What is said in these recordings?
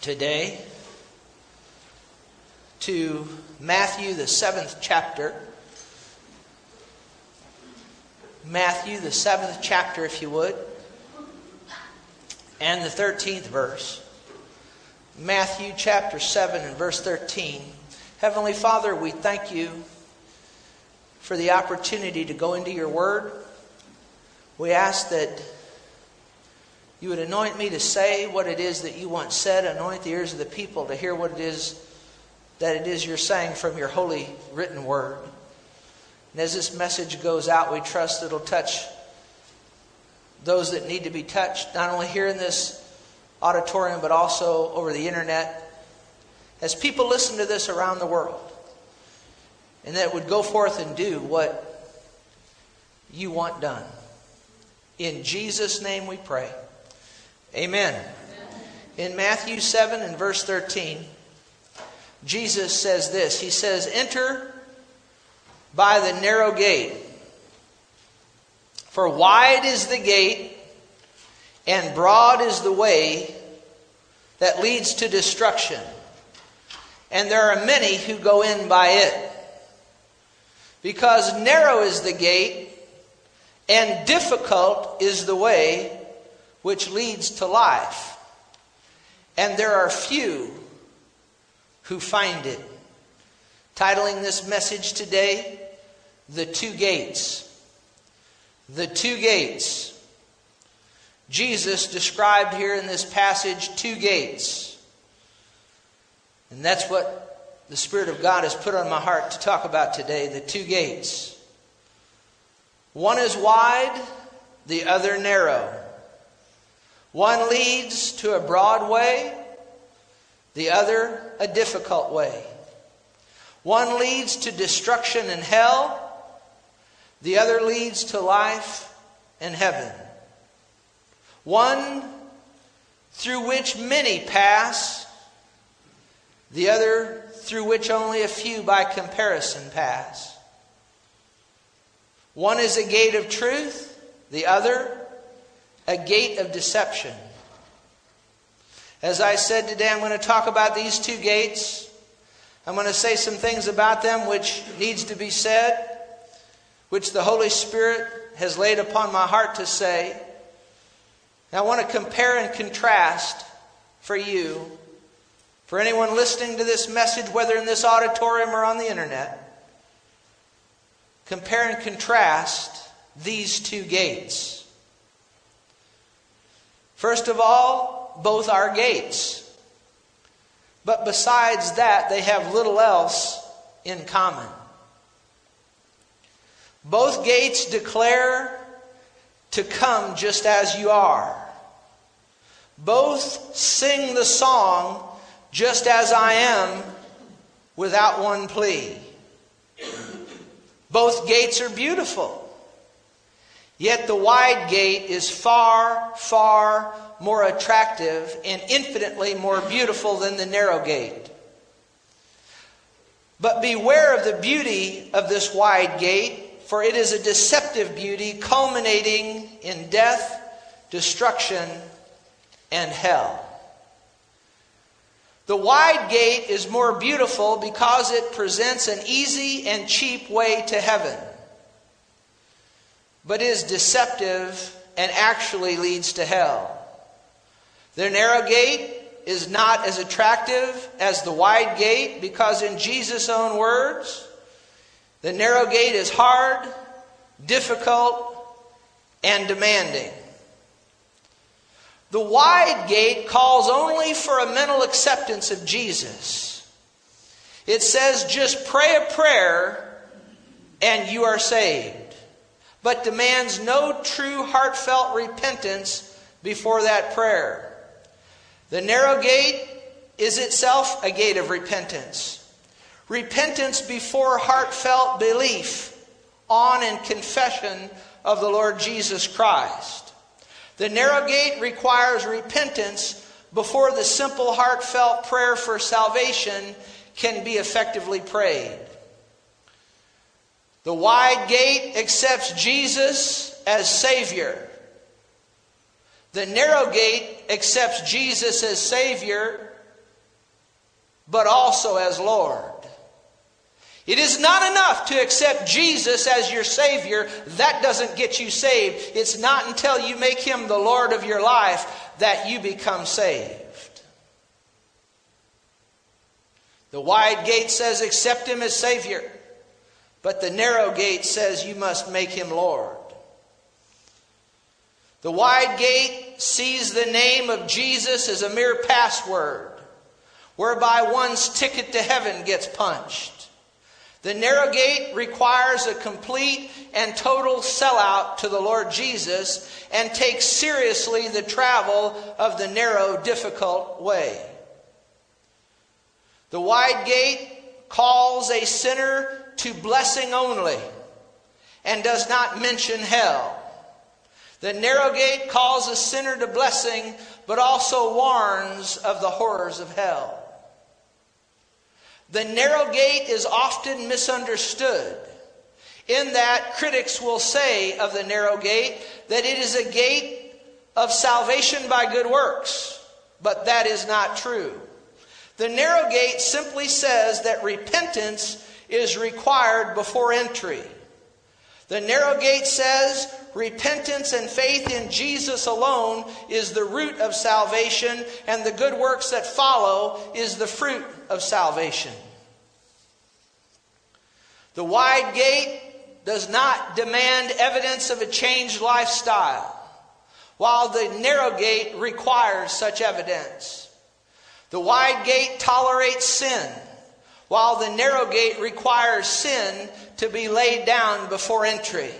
today to Matthew, the seventh chapter. Matthew, the seventh chapter, if you would, and the 13th verse. Matthew chapter 7 and verse 13. Heavenly Father, we thank you for the opportunity to go into your word. We ask that you would anoint me to say what it is that you want said, anoint the ears of the people to hear what it is that it is you're saying from your holy written word. And as this message goes out, we trust it'll touch those that need to be touched, not only here in this auditorium, but also over the internet. As people listen to this around the world, and that it would go forth and do what you want done. In Jesus' name we pray. Amen. In Matthew 7 and verse 13, Jesus says this He says, Enter by the narrow gate, for wide is the gate, and broad is the way that leads to destruction, and there are many who go in by it. Because narrow is the gate, and difficult is the way which leads to life. And there are few who find it. Titling this message today, The Two Gates. The Two Gates. Jesus described here in this passage two gates. And that's what the Spirit of God has put on my heart to talk about today the two gates. One is wide, the other narrow. One leads to a broad way, the other a difficult way. One leads to destruction and hell, the other leads to life and heaven. One through which many pass, the other through which only a few by comparison pass. One is a gate of truth, the other a gate of deception. As I said today, I'm going to talk about these two gates. I'm going to say some things about them which needs to be said, which the Holy Spirit has laid upon my heart to say. I want to compare and contrast for you, for anyone listening to this message, whether in this auditorium or on the internet, compare and contrast these two gates. First of all, both are gates. But besides that, they have little else in common. Both gates declare to come just as you are. Both sing the song just as I am without one plea. Both gates are beautiful. Yet the wide gate is far, far more attractive and infinitely more beautiful than the narrow gate. But beware of the beauty of this wide gate, for it is a deceptive beauty culminating in death, destruction, and hell. The wide gate is more beautiful because it presents an easy and cheap way to heaven but is deceptive and actually leads to hell. The narrow gate is not as attractive as the wide gate because, in Jesus' own words, the narrow gate is hard, difficult, and demanding. The wide gate calls only for a mental acceptance of Jesus. It says, just pray a prayer and you are saved but demands no true heartfelt repentance before that prayer. The narrow gate is itself a gate of repentance. Repentance before heartfelt belief on and confession of the Lord Jesus Christ. The narrow gate requires repentance before the simple heartfelt prayer for salvation can be effectively prayed. The wide gate accepts Jesus as Savior. The narrow gate accepts Jesus as Savior but also as Lord. It is not enough to accept Jesus as your Savior. That doesn't get you saved. It's not until you make Him the Lord of your life that you become saved. The wide gate says, accept Him as Savior. But the narrow gate says, you must make Him Lord. The wide gate sees the name of Jesus as a mere password, whereby one's ticket to heaven gets punched. The narrow gate requires a complete and total sellout to the Lord Jesus and takes seriously the travel of the narrow, difficult way. The wide gate calls a sinner to blessing only and does not mention hell. The narrow gate calls a sinner to blessing, but also warns of the horrors of hell. The narrow gate is often misunderstood, in that critics will say of the narrow gate that it is a gate of salvation by good works, but that is not true. The narrow gate simply says that repentance is required before entry. The narrow gate says repentance and faith in Jesus alone is the root of salvation, and the good works that follow is the fruit of salvation. The wide gate does not demand evidence of a changed lifestyle, while the narrow gate requires such evidence. The wide gate tolerates sin while the narrow gate requires sin to be laid down before entry.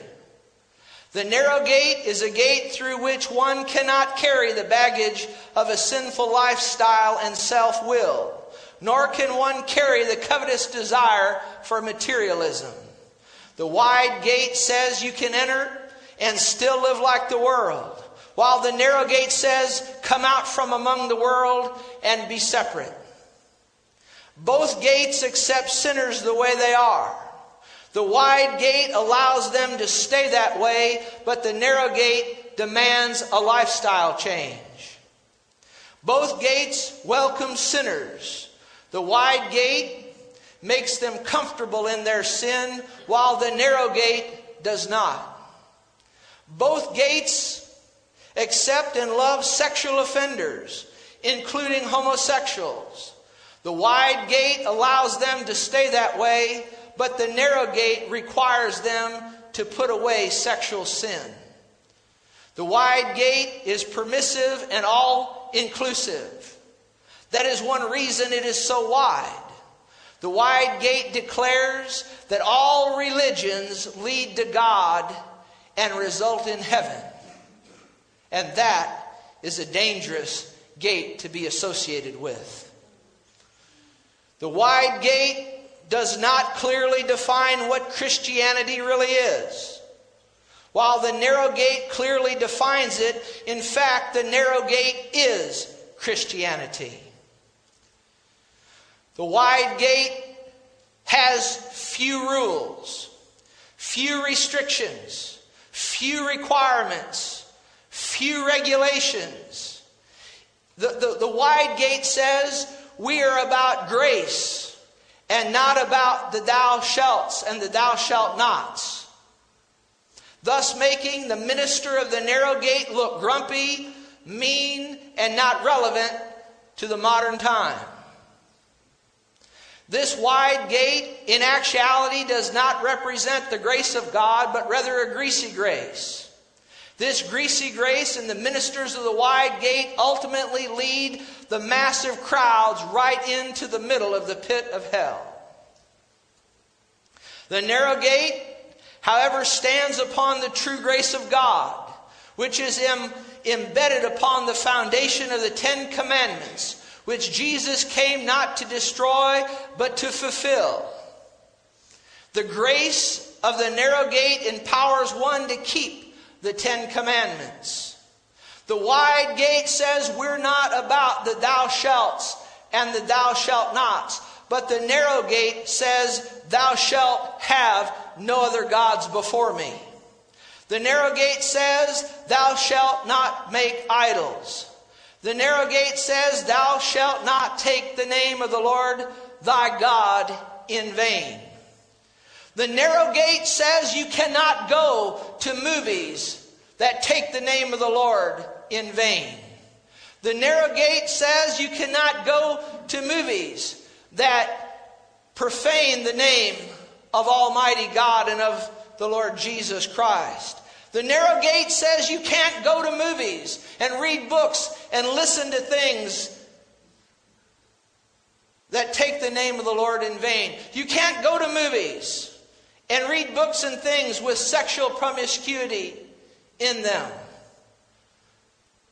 The narrow gate is a gate through which one cannot carry the baggage of a sinful lifestyle and self will, nor can one carry the covetous desire for materialism. The wide gate says you can enter and still live like the world, while the narrow gate says, come out from among the world and be separate. Both gates accept sinners the way they are. The wide gate allows them to stay that way, but the narrow gate demands a lifestyle change. Both gates welcome sinners. The wide gate makes them comfortable in their sin, while the narrow gate does not. Both gates accept and love sexual offenders, including homosexuals. The wide gate allows them to stay that way, but the narrow gate requires them to put away sexual sin. The wide gate is permissive and all inclusive. That is one reason it is so wide. The wide gate declares that all religions lead to God and result in heaven. And that is a dangerous gate to be associated with. The wide gate does not clearly define what Christianity really is. While the narrow gate clearly defines it, in fact, the narrow gate is Christianity. The wide gate has few rules, few restrictions, few requirements, few regulations. The, the, the wide gate says we are about grace and not about the thou shalts and the thou shalt nots. Thus, making the minister of the narrow gate look grumpy, mean, and not relevant to the modern time. This wide gate, in actuality, does not represent the grace of God, but rather a greasy grace. This greasy grace and the ministers of the wide gate ultimately lead the massive crowds right into the middle of the pit of hell. The narrow gate, however, stands upon the true grace of God, which is Im- embedded upon the foundation of the Ten Commandments, which Jesus came not to destroy, but to fulfill. The grace of the narrow gate empowers one to keep the Ten Commandments. The wide gate says we're not about the thou shalt and the thou shalt nots, but the narrow gate says thou shalt have no other gods before me. The narrow gate says thou shalt not make idols. The narrow gate says, Thou shalt not take the name of the Lord thy God in vain. The narrow gate says you cannot go to movies that take the name of the Lord in vain. The narrow gate says you cannot go to movies that profane the name of Almighty God and of the Lord Jesus Christ. The narrow gate says you can't go to movies and read books and listen to things that take the name of the Lord in vain. You can't go to movies and read books and things with sexual promiscuity in them.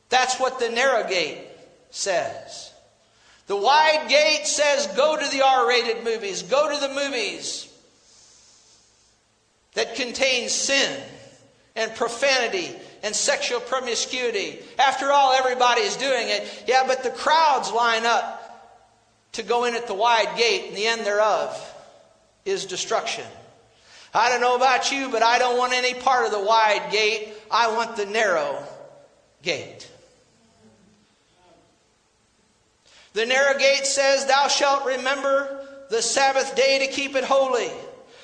That's what the narrow gate says. The wide gate says go to the R rated movies, go to the movies that contain sin and profanity and sexual promiscuity. After all, everybody is doing it. Yeah, but the crowds line up to go in at the wide gate, and the end thereof is destruction. I don't know about you, but I don't want any part of the wide gate. I want the narrow gate. The narrow gate says, Thou shalt remember the Sabbath day to keep it holy.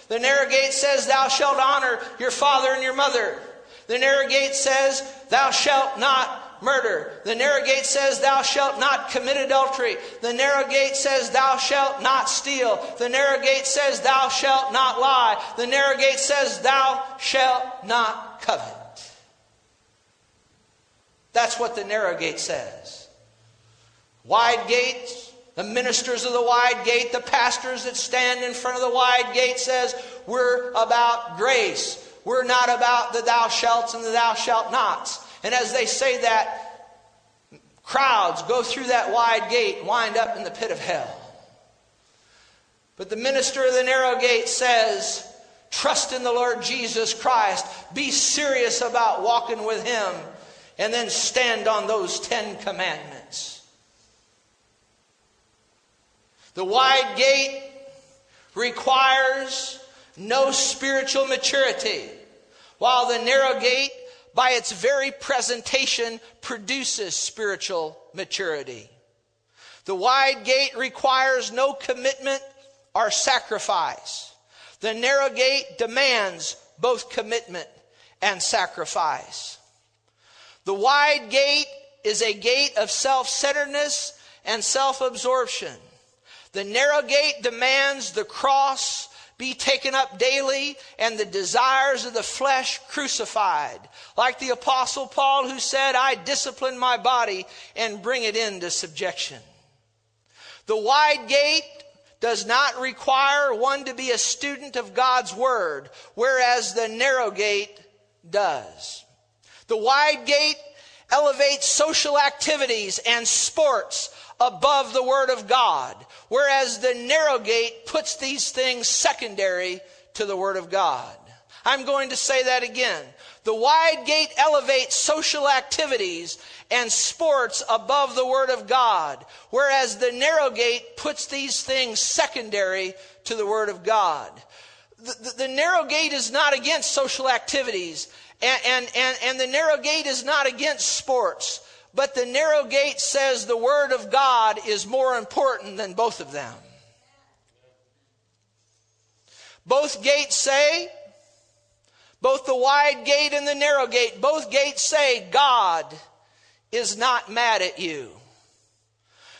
The narrow gate says, Thou shalt honor your father and your mother. The narrow gate says, Thou shalt not murder. The narrow gate says, Thou shalt not commit adultery. The narrow gate says, Thou shalt not steal. The narrow gate says, Thou shalt not lie. The narrow gate says, Thou shalt not covet. That's what the narrow gate says. Wide gates, the ministers of the wide gate, the pastors that stand in front of the wide gate says, We're about grace. We're not about the thou shalt and the thou shalt nots. And as they say that, crowds go through that wide gate and wind up in the pit of hell. But the minister of the narrow gate says, Trust in the Lord Jesus Christ. Be serious about walking with Him. And then stand on those Ten Commandments. The wide gate requires no spiritual maturity, while the narrow gate by its very presentation, produces spiritual maturity. The wide gate requires no commitment or sacrifice. The narrow gate demands both commitment and sacrifice. The wide gate is a gate of self centeredness and self absorption. The narrow gate demands the cross be taken up daily and the desires of the flesh crucified. Like the apostle Paul who said, I discipline my body and bring it into subjection. The wide gate does not require one to be a student of God's word, whereas the narrow gate does. The wide gate elevates social activities and sports above the Word of God, whereas the narrow gate puts these things secondary to the Word of God. I'm going to say that again. The wide gate elevates social activities and sports above the Word of God, whereas the narrow gate puts these things secondary to the Word of God. The, the, the narrow gate is not against social activities, and, and, and, and the narrow gate is not against sports. But the narrow gate says the Word of God is more important than both of them. Both gates say, both the wide gate and the narrow gate, both gates say God is not mad at you.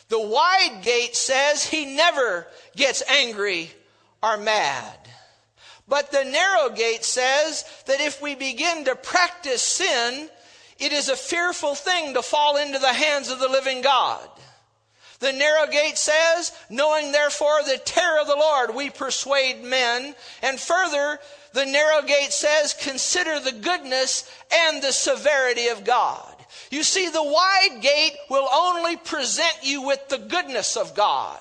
The wide gate says he never gets angry or mad. But the narrow gate says that if we begin to practice sin, it is a fearful thing to fall into the hands of the living God. The narrow gate says, knowing therefore the terror of the Lord, we persuade men. And further, the narrow gate says, consider the goodness and the severity of God. You see, the wide gate will only present you with the goodness of God.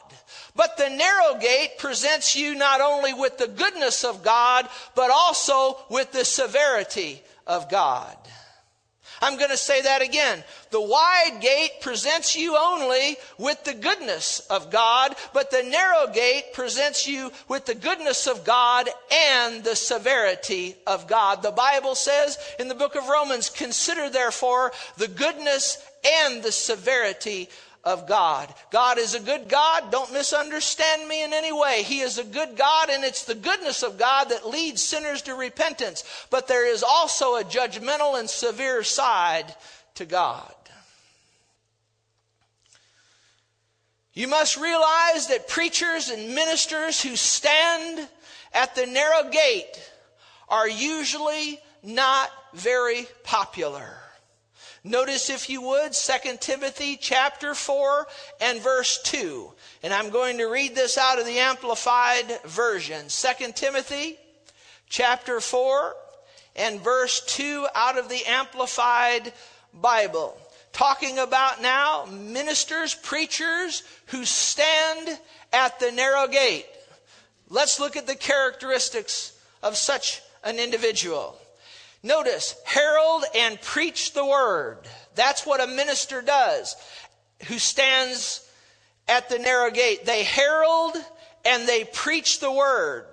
But the narrow gate presents you not only with the goodness of God, but also with the severity of God. I'm going to say that again. The wide gate presents you only with the goodness of God, but the narrow gate presents you with the goodness of God and the severity of God. The Bible says in the book of Romans, consider therefore the goodness and the severity of God. God is a good God. Don't misunderstand me in any way. He is a good God, and it's the goodness of God that leads sinners to repentance. But there is also a judgmental and severe side to God. You must realize that preachers and ministers who stand at the narrow gate are usually not very popular. Notice, if you would, 2 Timothy chapter 4 and verse 2. And I'm going to read this out of the Amplified Version. 2 Timothy chapter 4 and verse 2 out of the Amplified Bible. Talking about now ministers, preachers who stand at the narrow gate. Let's look at the characteristics of such an individual. Notice, herald and preach the word. That's what a minister does who stands at the narrow gate. They herald and they preach the word.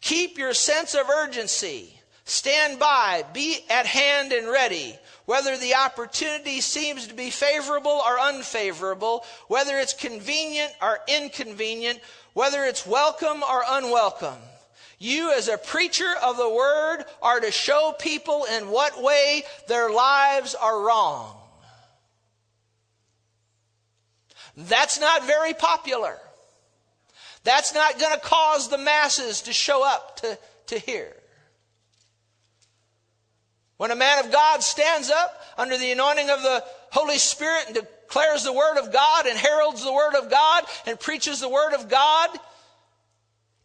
Keep your sense of urgency. Stand by. Be at hand and ready. Whether the opportunity seems to be favorable or unfavorable, whether it's convenient or inconvenient, whether it's welcome or unwelcome. You, as a preacher of the word, are to show people in what way their lives are wrong. That's not very popular. That's not going to cause the masses to show up to, to hear. When a man of God stands up under the anointing of the Holy Spirit and declares the Word of God and heralds the Word of God and preaches the Word of God,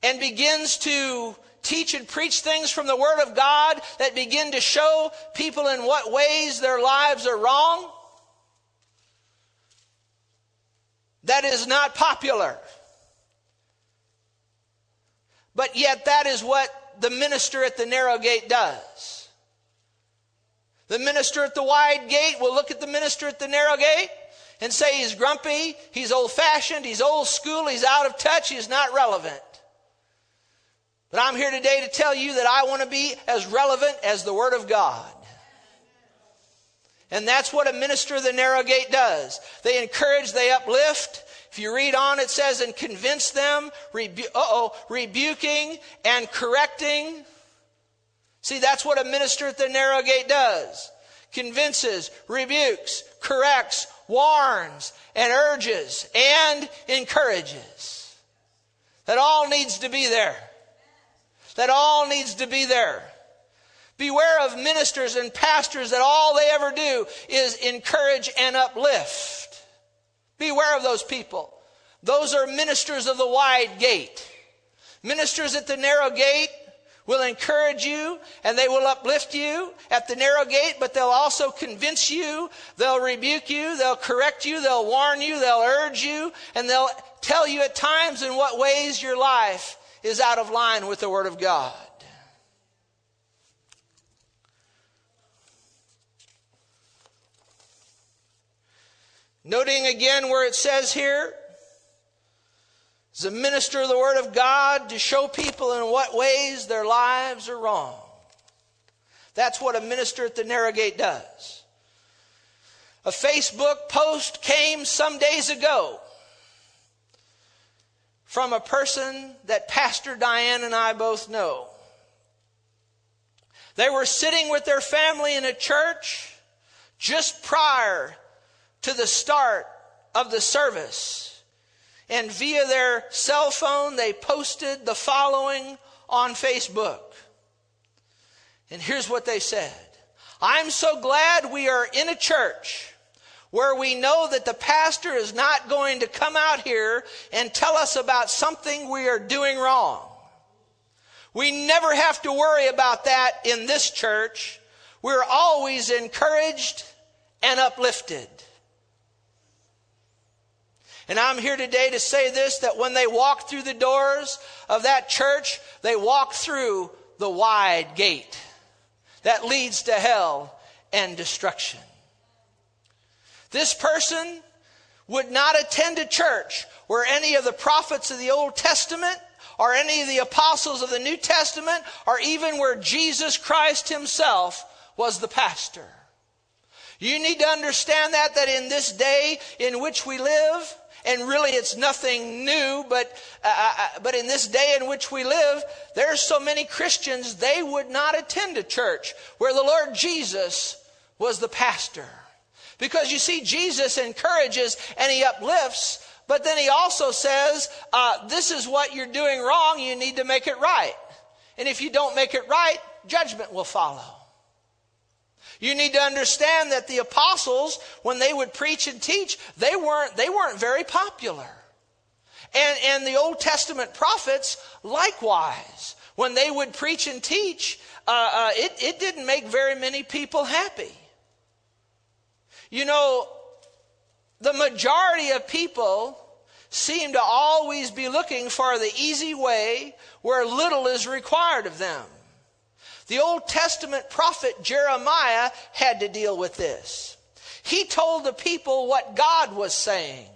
and begins to teach and preach things from the Word of God that begin to show people in what ways their lives are wrong, that is not popular. But yet, that is what the minister at the narrow gate does. The minister at the wide gate will look at the minister at the narrow gate and say he's grumpy, he's old fashioned, he's old school, he's out of touch, he's not relevant. But I'm here today to tell you that I want to be as relevant as the Word of God. And that's what a minister of the narrow gate does. They encourage, they uplift. If you read on, it says, and convince them, rebu- oh, rebuking and correcting. See, that's what a minister at the narrow gate does. Convinces, rebukes, corrects, warns, and urges, and encourages. That all needs to be there. That all needs to be there. Beware of ministers and pastors that all they ever do is encourage and uplift. Beware of those people. Those are ministers of the wide gate. Ministers at the narrow gate will encourage you and they will uplift you at the narrow gate, but they'll also convince you, they'll rebuke you, they'll correct you, they'll warn you, they'll urge you, and they'll tell you at times in what ways your life is out of line with the Word of God. Noting again where it says here, as a minister of the Word of God to show people in what ways their lives are wrong. That's what a minister at the narrow gate does. A Facebook post came some days ago from a person that Pastor Diane and I both know. They were sitting with their family in a church just prior to the start of the service. And via their cell phone, they posted the following on Facebook. And here's what they said I'm so glad we are in a church where we know that the pastor is not going to come out here and tell us about something we are doing wrong. We never have to worry about that in this church. We're always encouraged and uplifted. And I'm here today to say this that when they walk through the doors of that church, they walk through the wide gate that leads to hell and destruction. This person would not attend a church where any of the prophets of the Old Testament or any of the apostles of the New Testament or even where Jesus Christ himself was the pastor. You need to understand that, that in this day in which we live, and really it's nothing new, but, uh, uh, uh, but in this day in which we live, there's so many Christians, they would not attend a church where the Lord Jesus was the pastor. Because you see, Jesus encourages and he uplifts, but then he also says, uh, this is what you're doing wrong, you need to make it right. And if you don't make it right, judgment will follow. You need to understand that the apostles, when they would preach and teach, they weren't, they weren't very popular. And, and the Old Testament prophets, likewise, when they would preach and teach, uh, uh, it, it didn't make very many people happy. You know, the majority of people seem to always be looking for the easy way where little is required of them. The Old Testament prophet Jeremiah had to deal with this. He told the people what God was saying.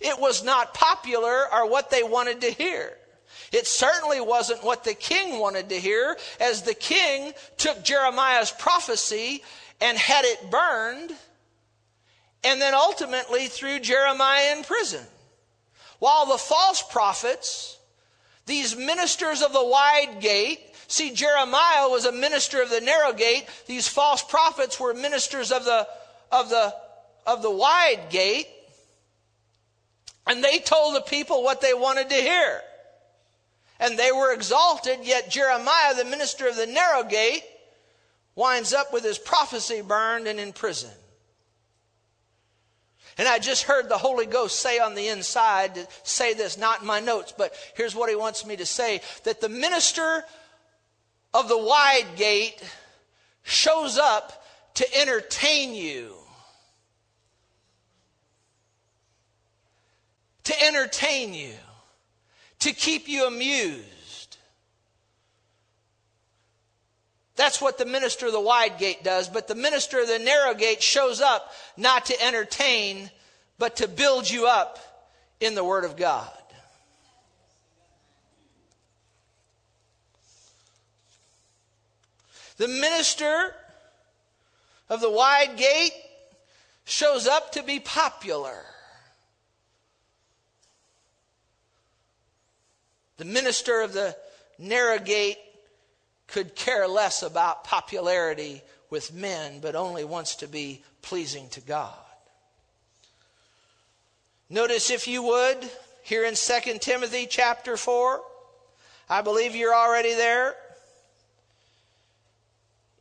It was not popular or what they wanted to hear. It certainly wasn't what the king wanted to hear, as the king took Jeremiah's prophecy and had it burned, and then ultimately threw Jeremiah in prison. While the false prophets, these ministers of the wide gate, See, Jeremiah was a minister of the narrow gate. These false prophets were ministers of the, of the, of the wide gate. And they told the people what they wanted to hear. And they were exalted, yet Jeremiah, the minister of the narrow gate, winds up with his prophecy burned and in prison. And I just heard the Holy Ghost say on the inside, to say this, not in my notes, but here's what he wants me to say that the minister of the wide gate shows up to entertain you. To entertain you. To keep you amused. That's what the minister of the wide gate does, but the minister of the narrow gate shows up not to entertain, but to build you up in the Word of God. The minister of the wide gate shows up to be popular. The minister of the narrow gate could care less about popularity with men, but only wants to be pleasing to God. Notice, if you would, here in 2 Timothy chapter 4, I believe you're already there.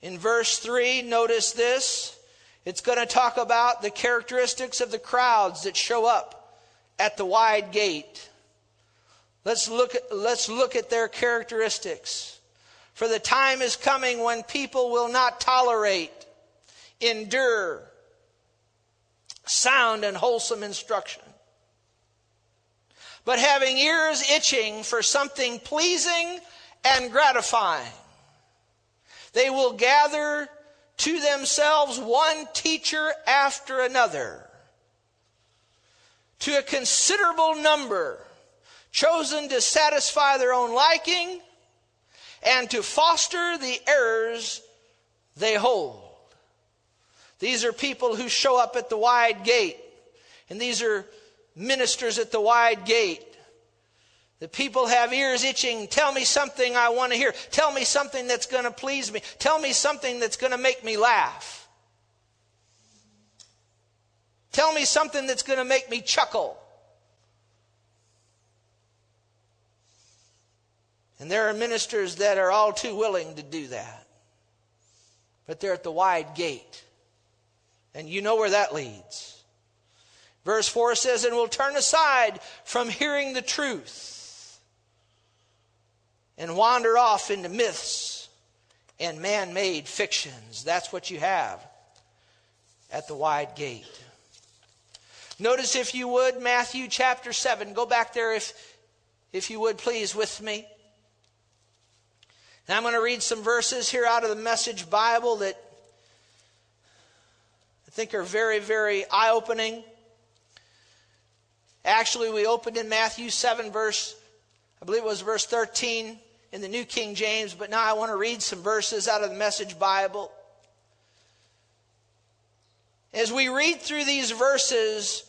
In verse 3, notice this. It's going to talk about the characteristics of the crowds that show up at the wide gate. Let's look at, let's look at their characteristics. For the time is coming when people will not tolerate, endure sound and wholesome instruction. But having ears itching for something pleasing and gratifying they will gather to themselves one teacher after another. To a considerable number, chosen to satisfy their own liking and to foster the errors they hold. These are people who show up at the wide gate, and these are ministers at the wide gate. The people have ears itching. Tell me something I want to hear. Tell me something that's going to please me. Tell me something that's going to make me laugh. Tell me something that's going to make me chuckle. And there are ministers that are all too willing to do that. But they're at the wide gate. And you know where that leads. Verse 4 says, And will turn aside from hearing the truth and wander off into myths and man made fictions. That's what you have at the wide gate. Notice, if you would, Matthew chapter 7. Go back there, if, if you would, please, with me. And I'm going to read some verses here out of the Message Bible that I think are very, very eye opening. Actually, we opened in Matthew 7, verse I believe it was verse 13 in the New King James, but now I want to read some verses out of the Message Bible. As we read through these verses,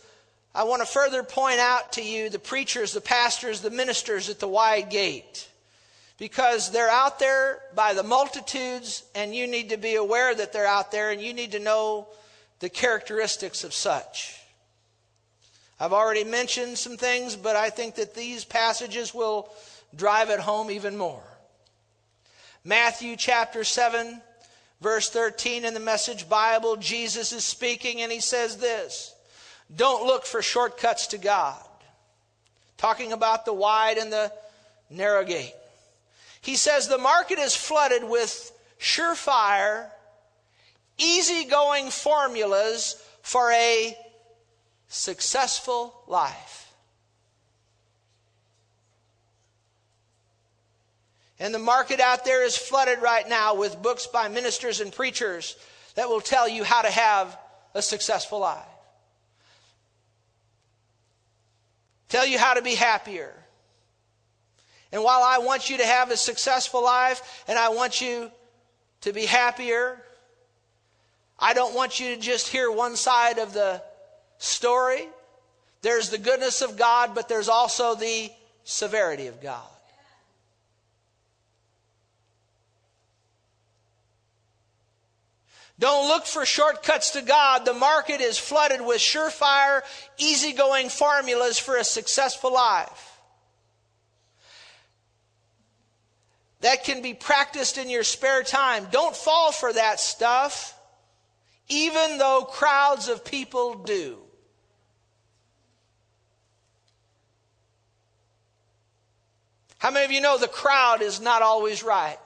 I want to further point out to you the preachers, the pastors, the ministers at the wide gate. Because they're out there by the multitudes, and you need to be aware that they're out there, and you need to know the characteristics of such. I've already mentioned some things, but I think that these passages will drive it home even more. Matthew chapter 7, verse 13 in the Message Bible, Jesus is speaking and he says this Don't look for shortcuts to God. Talking about the wide and the narrow gate. He says the market is flooded with surefire, easygoing formulas for a successful life. And the market out there is flooded right now with books by ministers and preachers that will tell you how to have a successful life. Tell you how to be happier. And while I want you to have a successful life and I want you to be happier, I don't want you to just hear one side of the story. There's the goodness of God, but there's also the severity of God. Don't look for shortcuts to God. The market is flooded with surefire, easygoing formulas for a successful life. That can be practiced in your spare time. Don't fall for that stuff, even though crowds of people do. How many of you know the crowd is not always right?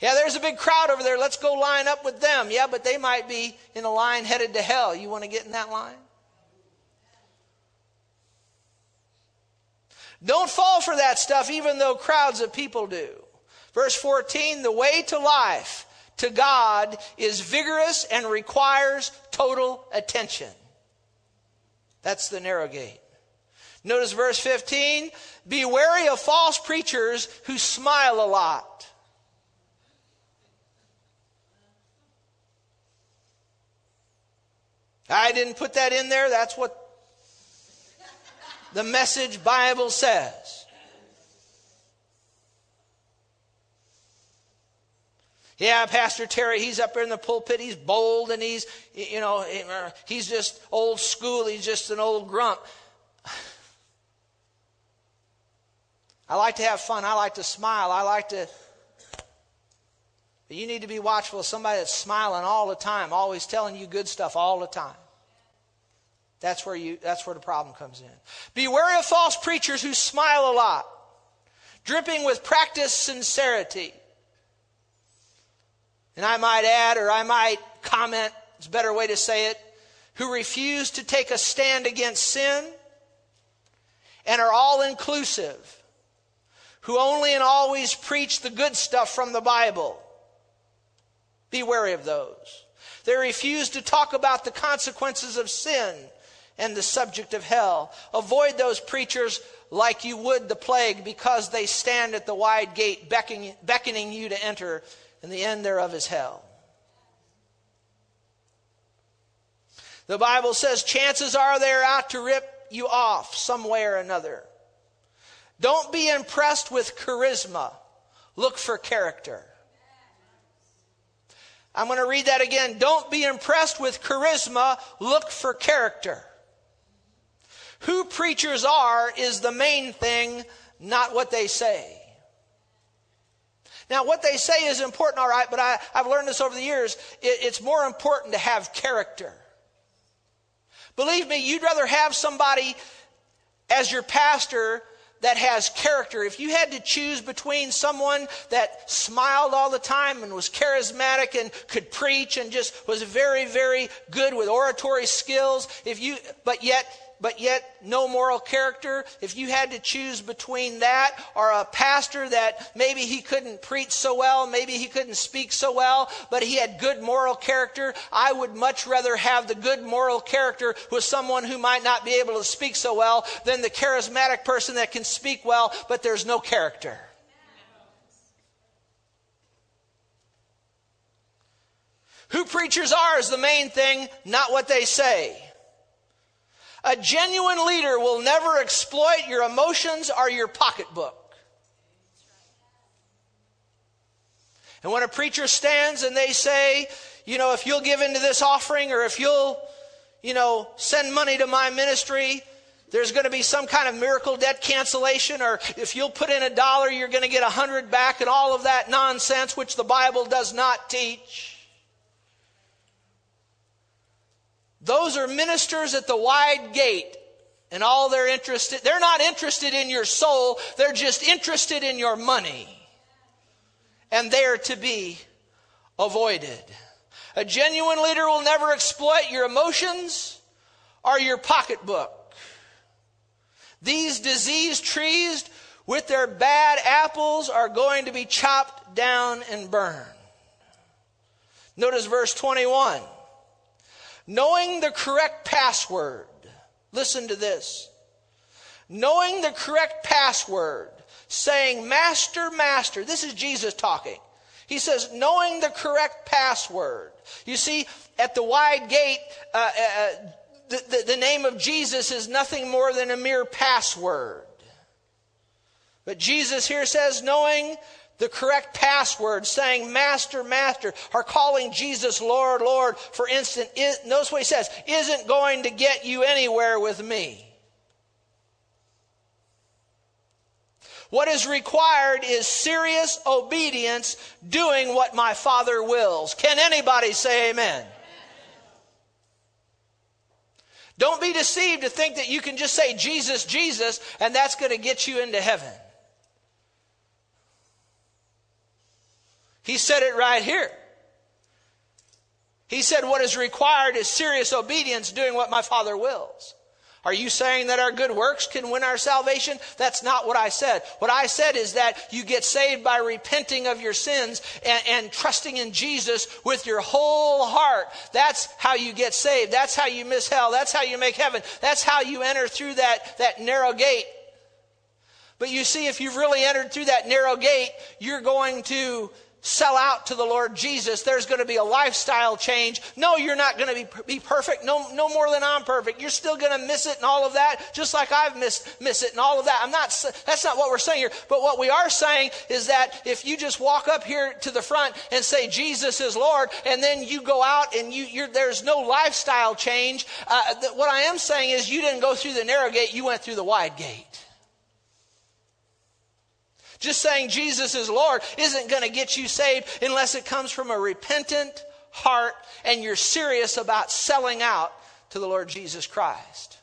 Yeah, there's a big crowd over there. Let's go line up with them. Yeah, but they might be in a line headed to hell. You want to get in that line? Don't fall for that stuff, even though crowds of people do. Verse 14 the way to life, to God, is vigorous and requires total attention. That's the narrow gate. Notice verse 15 be wary of false preachers who smile a lot. I didn't put that in there. That's what the message Bible says. Yeah, Pastor Terry, he's up there in the pulpit. He's bold and he's, you know, he's just old school. He's just an old grump. I like to have fun. I like to smile. I like to. But you need to be watchful of somebody that's smiling all the time, always telling you good stuff all the time. That's where you that's where the problem comes in. Be wary of false preachers who smile a lot, dripping with practiced sincerity. And I might add, or I might comment, it's a better way to say it, who refuse to take a stand against sin and are all inclusive, who only and always preach the good stuff from the Bible. Be wary of those. They refuse to talk about the consequences of sin and the subject of hell. Avoid those preachers like you would the plague because they stand at the wide gate beckoning, beckoning you to enter, and the end thereof is hell. The Bible says chances are they're out to rip you off some way or another. Don't be impressed with charisma. Look for character. I'm going to read that again. Don't be impressed with charisma. Look for character. Who preachers are is the main thing, not what they say. Now, what they say is important, all right, but I, have learned this over the years. It, it's more important to have character. Believe me, you'd rather have somebody as your pastor that has character. If you had to choose between someone that smiled all the time and was charismatic and could preach and just was very, very good with oratory skills, if you, but yet but yet no moral character, if you had to choose between that or a pastor that maybe he couldn't preach so well, maybe he couldn't speak so well, but he had good moral character, I would much rather have the good moral character with someone who might not be able to speak so well than the charismatic person that can speak well, but there's no character. Who preachers are is the main thing, not what they say. A genuine leader will never exploit your emotions or your pocketbook. And when a preacher stands and they say, you know, if you'll give into this offering or if you'll, you know, send money to my ministry, there's going to be some kind of miracle debt cancellation, or if you'll put in a dollar, you're going to get a hundred back, and all of that nonsense, which the Bible does not teach. Those are ministers at the wide gate, and all they're interested, they're not interested in your soul, they're just interested in your money. And they're to be avoided. A genuine leader will never exploit your emotions or your pocketbook. These diseased trees with their bad apples are going to be chopped down and burned. Notice verse 21. Knowing the correct password. Listen to this. Knowing the correct password, saying, Master, Master. This is Jesus talking. He says, knowing the correct password. You see, at the wide gate, uh, uh, the, the, the name of Jesus is nothing more than a mere password. But Jesus here says, knowing the correct password, saying Master, Master, or calling Jesus Lord, Lord, for instance, is, notice what he says, isn't going to get you anywhere with me. What is required is serious obedience, doing what my Father wills. Can anybody say amen? Don't be deceived to think that you can just say Jesus, Jesus, and that's going to get you into heaven. He said it right here. He said, What is required is serious obedience, doing what my Father wills. Are you saying that our good works can win our salvation? That's not what I said. What I said is that you get saved by repenting of your sins and, and, trusting in Jesus with your whole heart. That's how you get saved. That's how you miss hell. That's how you make heaven. That's how you enter through that, that narrow gate. But you see, if you've really entered through that narrow gate, you're going to sell out to the Lord Jesus, there's going to be a lifestyle change. No, you're not going to be, be perfect, no, no more than I'm perfect. You're still going to miss it and all of that, just like I've missed, miss it and all of that. I'm not, that's not what we're saying here. But what we are saying is that if you just walk up here to the front and say, Jesus is Lord, and then you go out and you, there's no lifestyle change, uh, what I am saying is you didn't go through the narrow gate, you went through the wide gate. Just saying Jesus is Lord isn't going to get you saved unless it comes from a repentant heart and you're serious about selling out to the Lord Jesus Christ.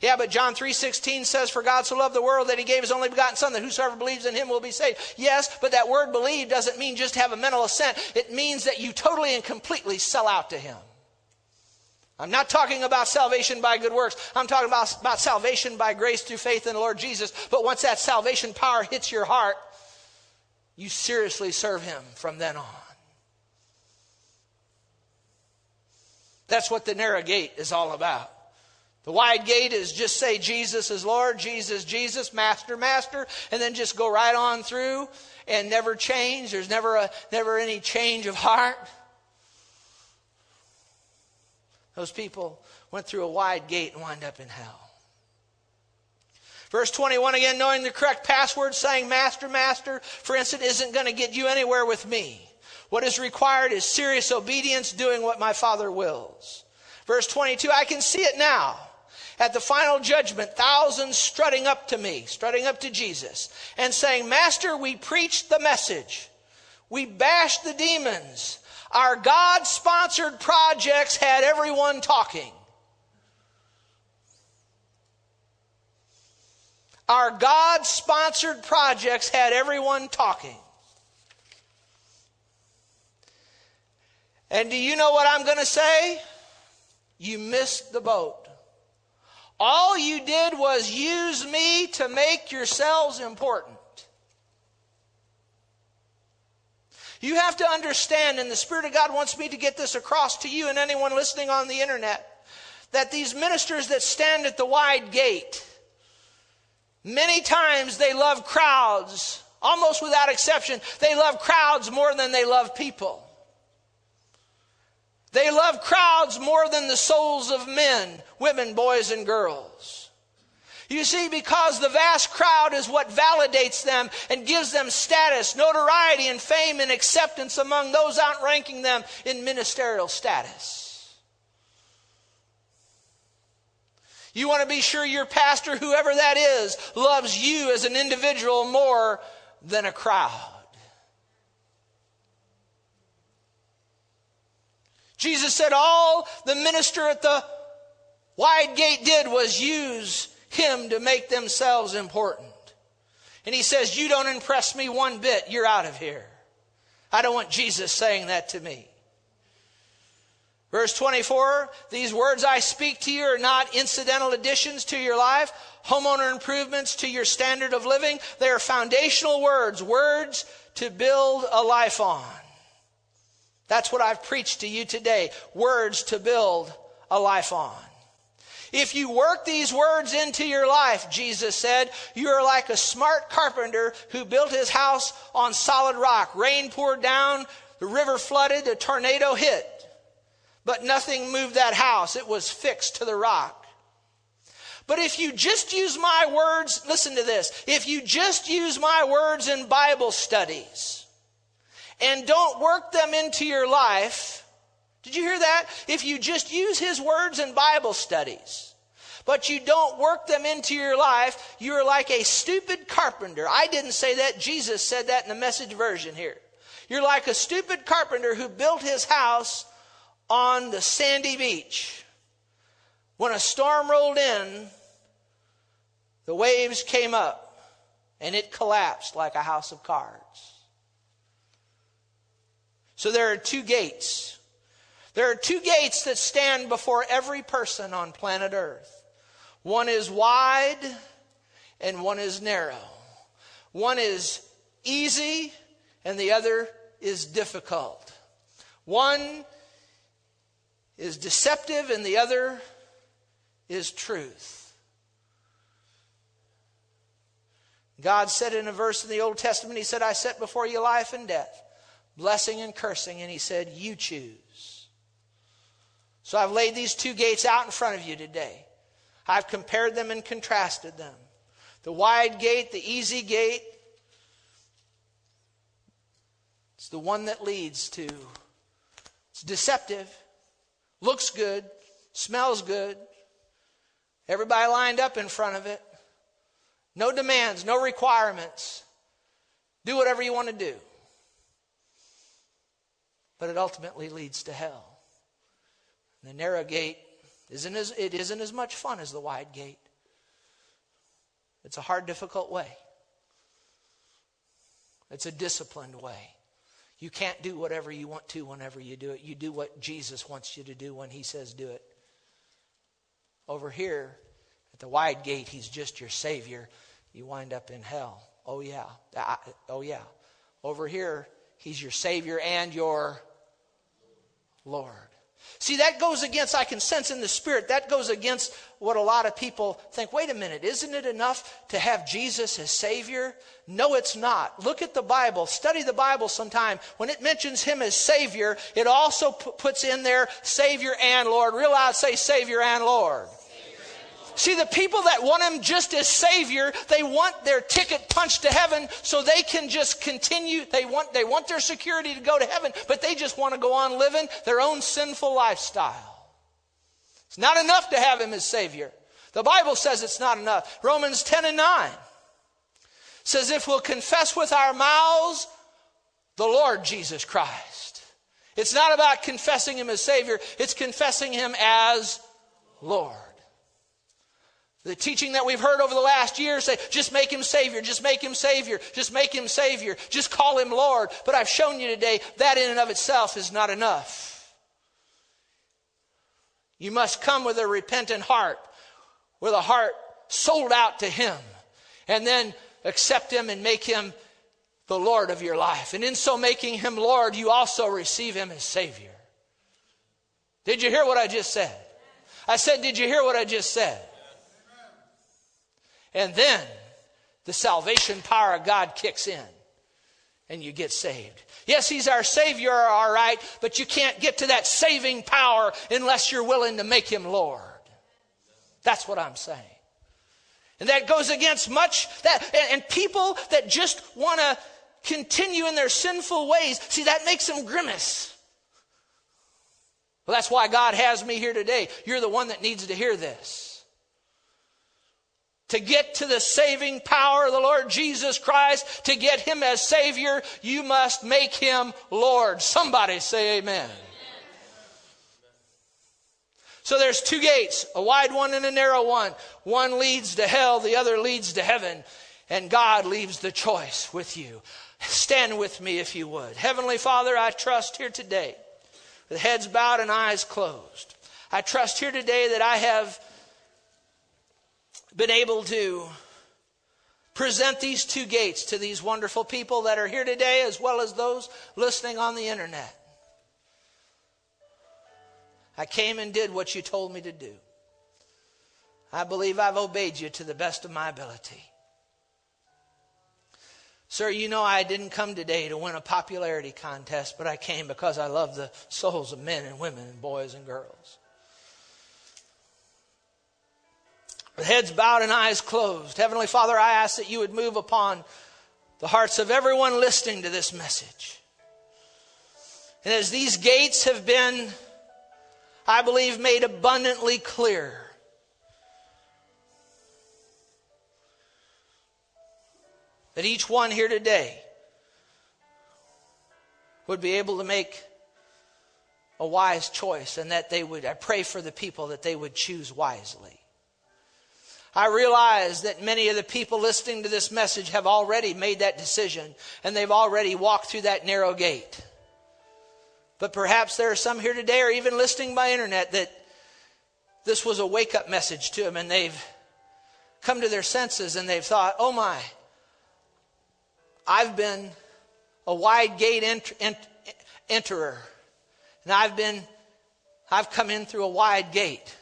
Yeah, but John 3:16 says for God so loved the world that he gave his only begotten son that whosoever believes in him will be saved. Yes, but that word believe doesn't mean just have a mental assent. It means that you totally and completely sell out to him. I'm not talking about salvation by good works. I'm talking about, about salvation by grace through faith in the Lord Jesus. But once that salvation power hits your heart, you seriously serve Him from then on. That's what the narrow gate is all about. The wide gate is just say Jesus is Lord, Jesus, Jesus, Master, Master, and then just go right on through and never change. There's never a, never any change of heart. Those people went through a wide gate and wind up in hell. Verse 21 again, knowing the correct password, saying, Master, Master, for instance, isn't going to get you anywhere with me. What is required is serious obedience, doing what my Father wills. Verse 22, I can see it now. At the final judgment, thousands strutting up to me, strutting up to Jesus, and saying, Master, we preached the message. We bashed the demons. Our God sponsored projects had everyone talking. Our God sponsored projects had everyone talking. And do you know what I'm going to say? You missed the boat. All you did was use me to make yourselves important. You have to understand, and the Spirit of God wants me to get this across to you and anyone listening on the internet, that these ministers that stand at the wide gate, many times they love crowds, almost without exception. They love crowds more than they love people. They love crowds more than the souls of men, women, boys, and girls. You see, because the vast crowd is what validates them and gives them status, notoriety, and fame and acceptance among those outranking them in ministerial status. You want to be sure your pastor, whoever that is, loves you as an individual more than a crowd. Jesus said all the minister at the wide gate did was use him to make themselves important. And he says, You don't impress me one bit, you're out of here. I don't want Jesus saying that to me. Verse 24, these words I speak to you are not incidental additions to your life, homeowner improvements to your standard of living. They are foundational words, words to build a life on. That's what I've preached to you today. Words to build a life on. If you work these words into your life, Jesus said, you are like a smart carpenter who built his house on solid rock. Rain poured down, the river flooded, a tornado hit. But nothing moved that house. It was fixed to the rock. But if you just use my words, listen to this. If you just use my words in Bible studies, and don't work them into your life, did you hear that? If you just use his words in Bible studies, but you don't work them into your life, you're like a stupid carpenter. I didn't say that. Jesus said that in the message version here. You're like a stupid carpenter who built his house on the sandy beach. When a storm rolled in, the waves came up and it collapsed like a house of cards. So there are two gates. There are two gates that stand before every person on planet Earth. One is wide and one is narrow. One is easy and the other is difficult. One is deceptive and the other is truth. God said in a verse in the Old Testament, He said, I set before you life and death blessing and cursing, and he said, You choose. So I've laid these two gates out in front of you today. I've compared them and contrasted them. The wide gate, the easy gate, it's the one that leads to, it's deceptive, looks good, smells good. Everybody lined up in front of it. No demands, no requirements. Do whatever you want to do but it ultimately leads to hell. The narrow gate isn't as, it isn't as much fun as the wide gate. It's a hard, difficult way. It's a disciplined way. You can't do whatever you want to whenever you do it. You do what Jesus wants you to do when He says do it. Over here, at the wide gate, He's just your Savior. You wind up in hell. Oh, yeah. Oh, yeah. Over here, He's your Savior and your Lord. See, that goes against, I can sense in the spirit, that goes against what a lot of people think. Wait a minute, isn't it enough to have Jesus as Savior? No, it's not. Look at the Bible. Study the Bible sometime. When it mentions Him as Savior, it also p- puts in there Savior and Lord. Real loud say Savior and Lord. See, the people that want him just as Savior, they want their ticket punched to heaven so they can just continue. They want, they want their security to go to heaven, but they just want to go on living their own sinful lifestyle. It's not enough to have him as Savior. The Bible says it's not enough. Romans 10 and 9 says, if we'll confess with our mouths the Lord Jesus Christ. It's not about confessing him as Savior, it's confessing him as Lord. The teaching that we've heard over the last year say, just make him Savior, just make him Savior, just make him Savior, just call him Lord. But I've shown you today that in and of itself is not enough. You must come with a repentant heart, with a heart sold out to him, and then accept him and make him the Lord of your life. And in so making him Lord, you also receive him as Savior. Did you hear what I just said? I said, Did you hear what I just said? And then the salvation power of God kicks in. and you get saved. Yes, He's our Savior, all right, but you can't get to that saving power unless you're willing to make Him Lord. That's what I'm saying. And that goes against much that, and, and people that just want to continue in their sinful ways, see, that makes them grimace. Well, that's why God has me here today. You're the one that needs to hear this. To get to the saving power of the Lord Jesus Christ, to get Him as Savior, you must make Him Lord. Somebody say amen. So there's two gates, a wide one and a narrow one. One leads to hell, the other leads to heaven. And God leaves the choice with you. Stand with me if you would. Heavenly Father, I trust here today, with heads bowed and eyes closed. I trust here today that I have been able to present these two gates to these wonderful people that are here today, as well as those listening on the internet. I came and did what you told me to do. I believe I've obeyed you to the best of my ability. Sir, you know I didn't come today to win a popularity contest, but I came because I love the souls of men and women and boys and girls. With heads bowed and eyes closed, Heavenly Father, I ask that you would move upon the hearts of everyone listening to this message. And as these gates have been, I believe, made abundantly clear, that each one here today would be able to make a wise choice and that they would, I pray for the people that they would choose wisely. I realize that many of the people listening to this message have already made that decision and they've already walked through that narrow gate. But perhaps there are some here today or even listening by internet that this was a wake up message to them and they've come to their senses and they've thought, oh my, I've been a wide gate ent- ent- enterer and I've been, I've come in through a wide gate.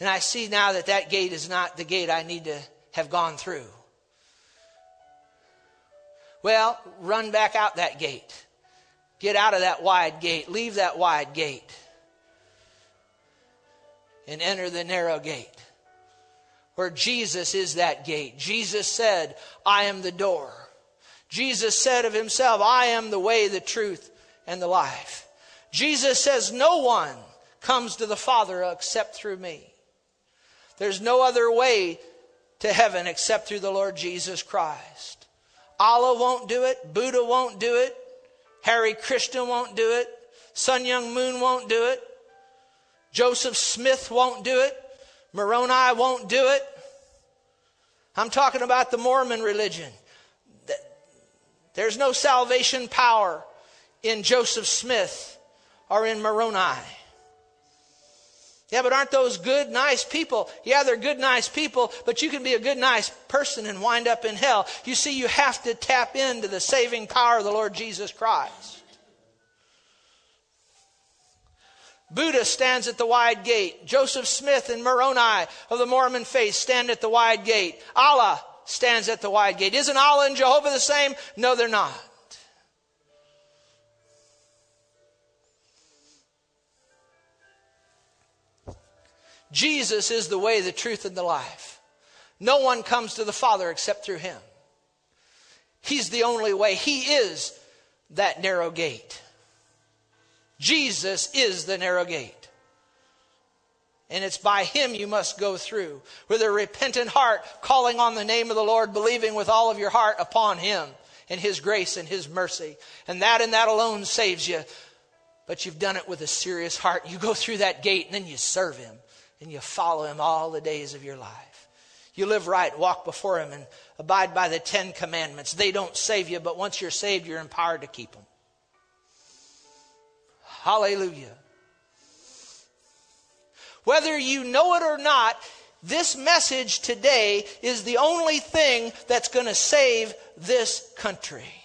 And I see now that that gate is not the gate I need to have gone through. Well, run back out that gate. Get out of that wide gate. Leave that wide gate. And enter the narrow gate. Where Jesus is that gate. Jesus said, I am the door. Jesus said of himself, I am the way, the truth, and the life. Jesus says, No one comes to the Father except through me. There's no other way to heaven except through the Lord Jesus Christ. Allah won't do it. Buddha won't do it. Hare Krishna won't do it. Sun Myung Moon won't do it. Joseph Smith won't do it. Moroni won't do it. I'm talking about the Mormon religion. There's no salvation power in Joseph Smith or in Moroni. Yeah, but aren't those good, nice people? Yeah, they're good, nice people, but you can be a good, nice person and wind up in hell. You see, you have to tap into the saving power of the Lord Jesus Christ. Buddha stands at the wide gate. Joseph Smith and Moroni of the Mormon faith stand at the wide gate. Allah stands at the wide gate. Isn't Allah and Jehovah the same? No, they're not. Jesus is the way, the truth, and the life. No one comes to the Father except through him. He's the only way. He is that narrow gate. Jesus is the narrow gate. And it's by him you must go through with a repentant heart, calling on the name of the Lord, believing with all of your heart upon him and his grace and his mercy. And that and that alone saves you. But you've done it with a serious heart. You go through that gate and then you serve him and you follow him all the days of your life. You live right, walk before him, and abide by the Ten Commandments. They don't save you, but once you're saved, you're empowered to keep them. Hallelujah. Whether you know it or not, this message today is the only thing that's going to save this country.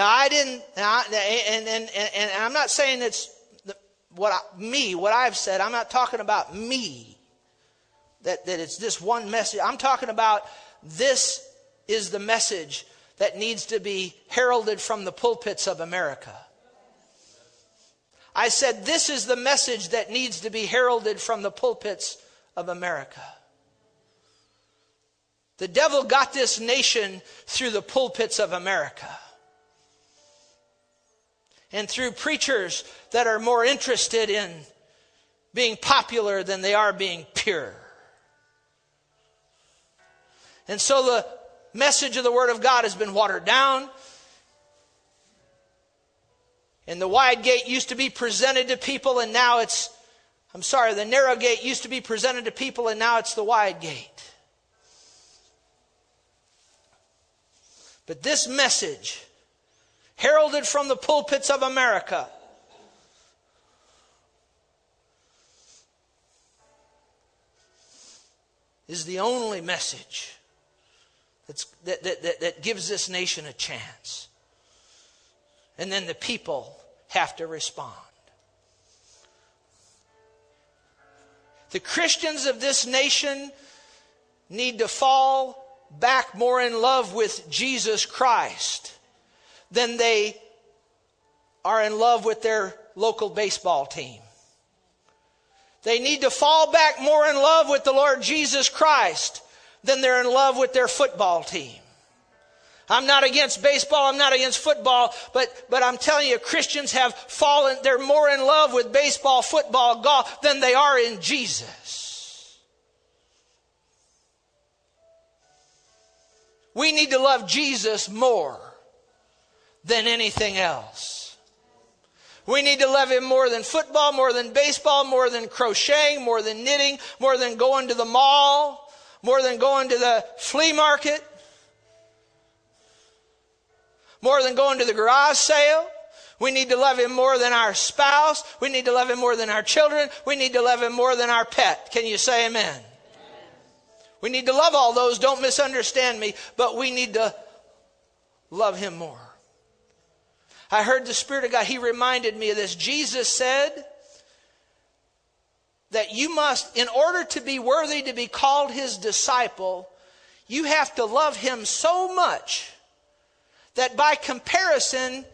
Now, I didn't, and, and, and, and I'm not saying it's what I, me, what I've said. I'm not talking about me. that, that it's this one message. I'm talking about this is the message that needs to be heralded from the pulpits of America. I said, This is the message that needs to be heralded from the pulpits of America. The devil got this nation through the pulpits of America and through preachers that are more interested in being popular than they are being pure. And so the message of the Word of God has been watered down. And the wide gate used to be presented to people, and now it's, I'm sorry, the narrow gate used to be presented to people, and now it's the wide gate. But this message, heralded from the pulpits of America, is the only message that, that, that, that gives this nation a chance. And then the people have to respond. The Christians of this nation need to fall back more in love with Jesus Christ than they are in love with their local baseball team. They need to fall back more in love with the Lord Jesus Christ than they're in love with their football team. I'm not against baseball, I'm not against football, but, but I'm telling you, Christians have fallen, they're more in love with baseball, football, golf than they are in Jesus. We need to love Jesus more than anything else. We need to love him more than football, more than baseball, more than crocheting, more than knitting, more than going to the mall, more than going to the flea market, more than going to the garage sale. We need to love him more than our spouse. We need to love him more than our children. We need to love him more than our pet. Can you say amen? amen? We need to love all those. Don't misunderstand me, but we need to love him more. I heard the Spirit of God. He reminded me of this. Jesus said, that you must, in order to be worthy to be called his disciple, you have to love him so much that by comparison,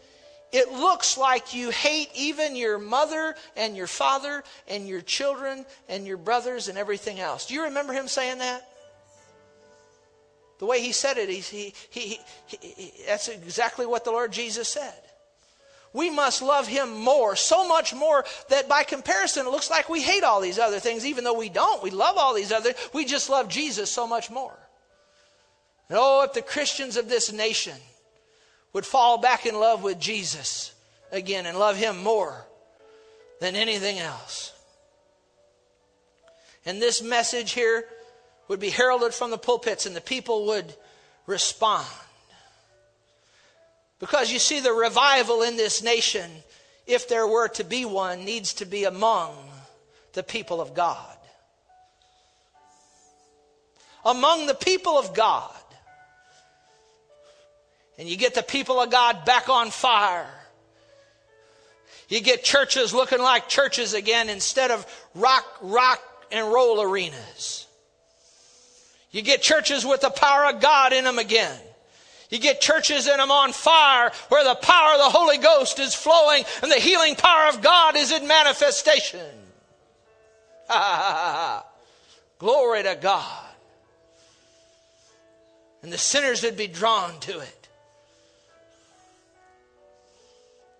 it looks like you hate even your mother and your father and your children and your brothers and everything else. Do you remember him saying that? The way he said it, he, he, he, he, that's exactly what the Lord Jesus said we must love him more, so much more that by comparison it looks like we hate all these other things, even though we don't. We love all these other, we just love Jesus so much more. And oh, if the Christians of this nation would fall back in love with Jesus again and love him more than anything else. And this message here would be heralded from the pulpits and the people would respond. Because you see, the revival in this nation, if there were to be one, needs to be among the people of God. Among the people of God. And you get the people of God back on fire. You get churches looking like churches again instead of rock, rock and roll arenas. You get churches with the power of God in them again. You get churches in them on fire where the power of the Holy Ghost is flowing and the healing power of God is in manifestation. Glory to God. And the sinners would be drawn to it.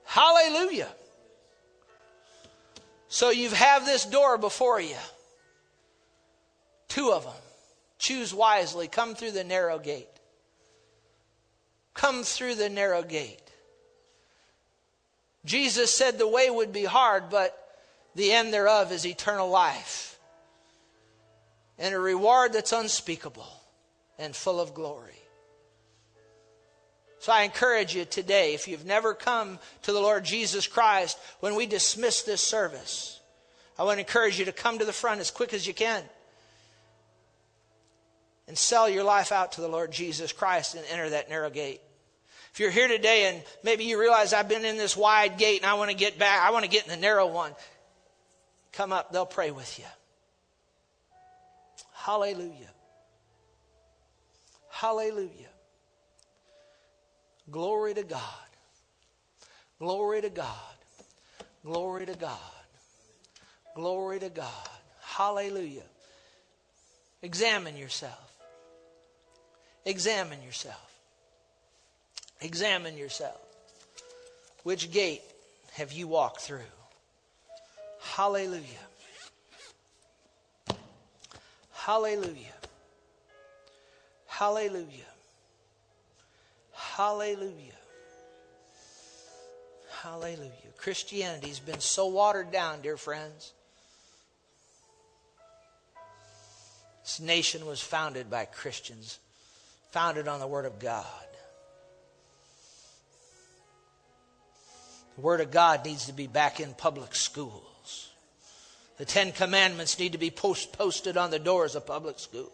Hallelujah. So you have this door before you. Two of them. Choose wisely. Come through the narrow gate. Come through the narrow gate. Jesus said the way would be hard, but the end thereof is eternal life and a reward that's unspeakable and full of glory. So I encourage you today, if you've never come to the Lord Jesus Christ, when we dismiss this service, I want to encourage you to come to the front as quick as you can and sell your life out to the Lord Jesus Christ and enter that narrow gate. If you're here today and maybe you realize I've been in this wide gate and I want to get back, I want to get in the narrow one, come up, they'll pray with you. Hallelujah. Hallelujah. Glory to God. Glory to God. Glory to God. Glory to God. Hallelujah. Examine yourself. Examine yourself. Examine yourself. Which gate have you walked through? Hallelujah. Hallelujah. Hallelujah. Hallelujah. Hallelujah. Christianity's been so watered down, dear friends. This nation was founded by Christians, founded on the Word of God. The Word of God needs to be back in public schools. The Ten Commandments need to be post- posted on the doors of public schools.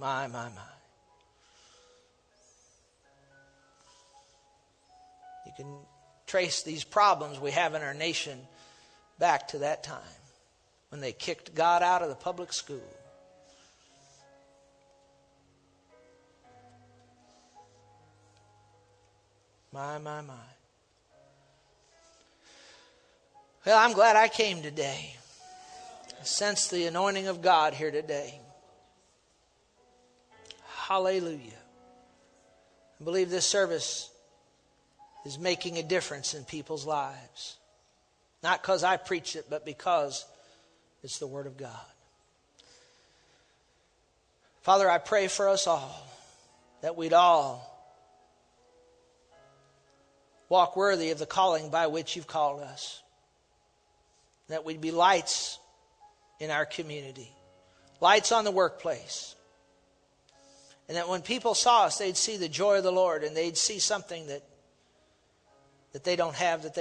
My, my, my. You can trace these problems we have in our nation back to that time when they kicked God out of the public school. My, my, my. Well, I'm glad I came today. I sense the anointing of God here today. Hallelujah. I believe this service is making a difference in people's lives. Not because I preach it, but because it's the Word of God. Father, I pray for us all that we'd all walk worthy of the calling by which you've called us. That we'd be lights in our community, lights on the workplace. And that when people saw us, they'd see the joy of the Lord and they'd see something that that they don't have that they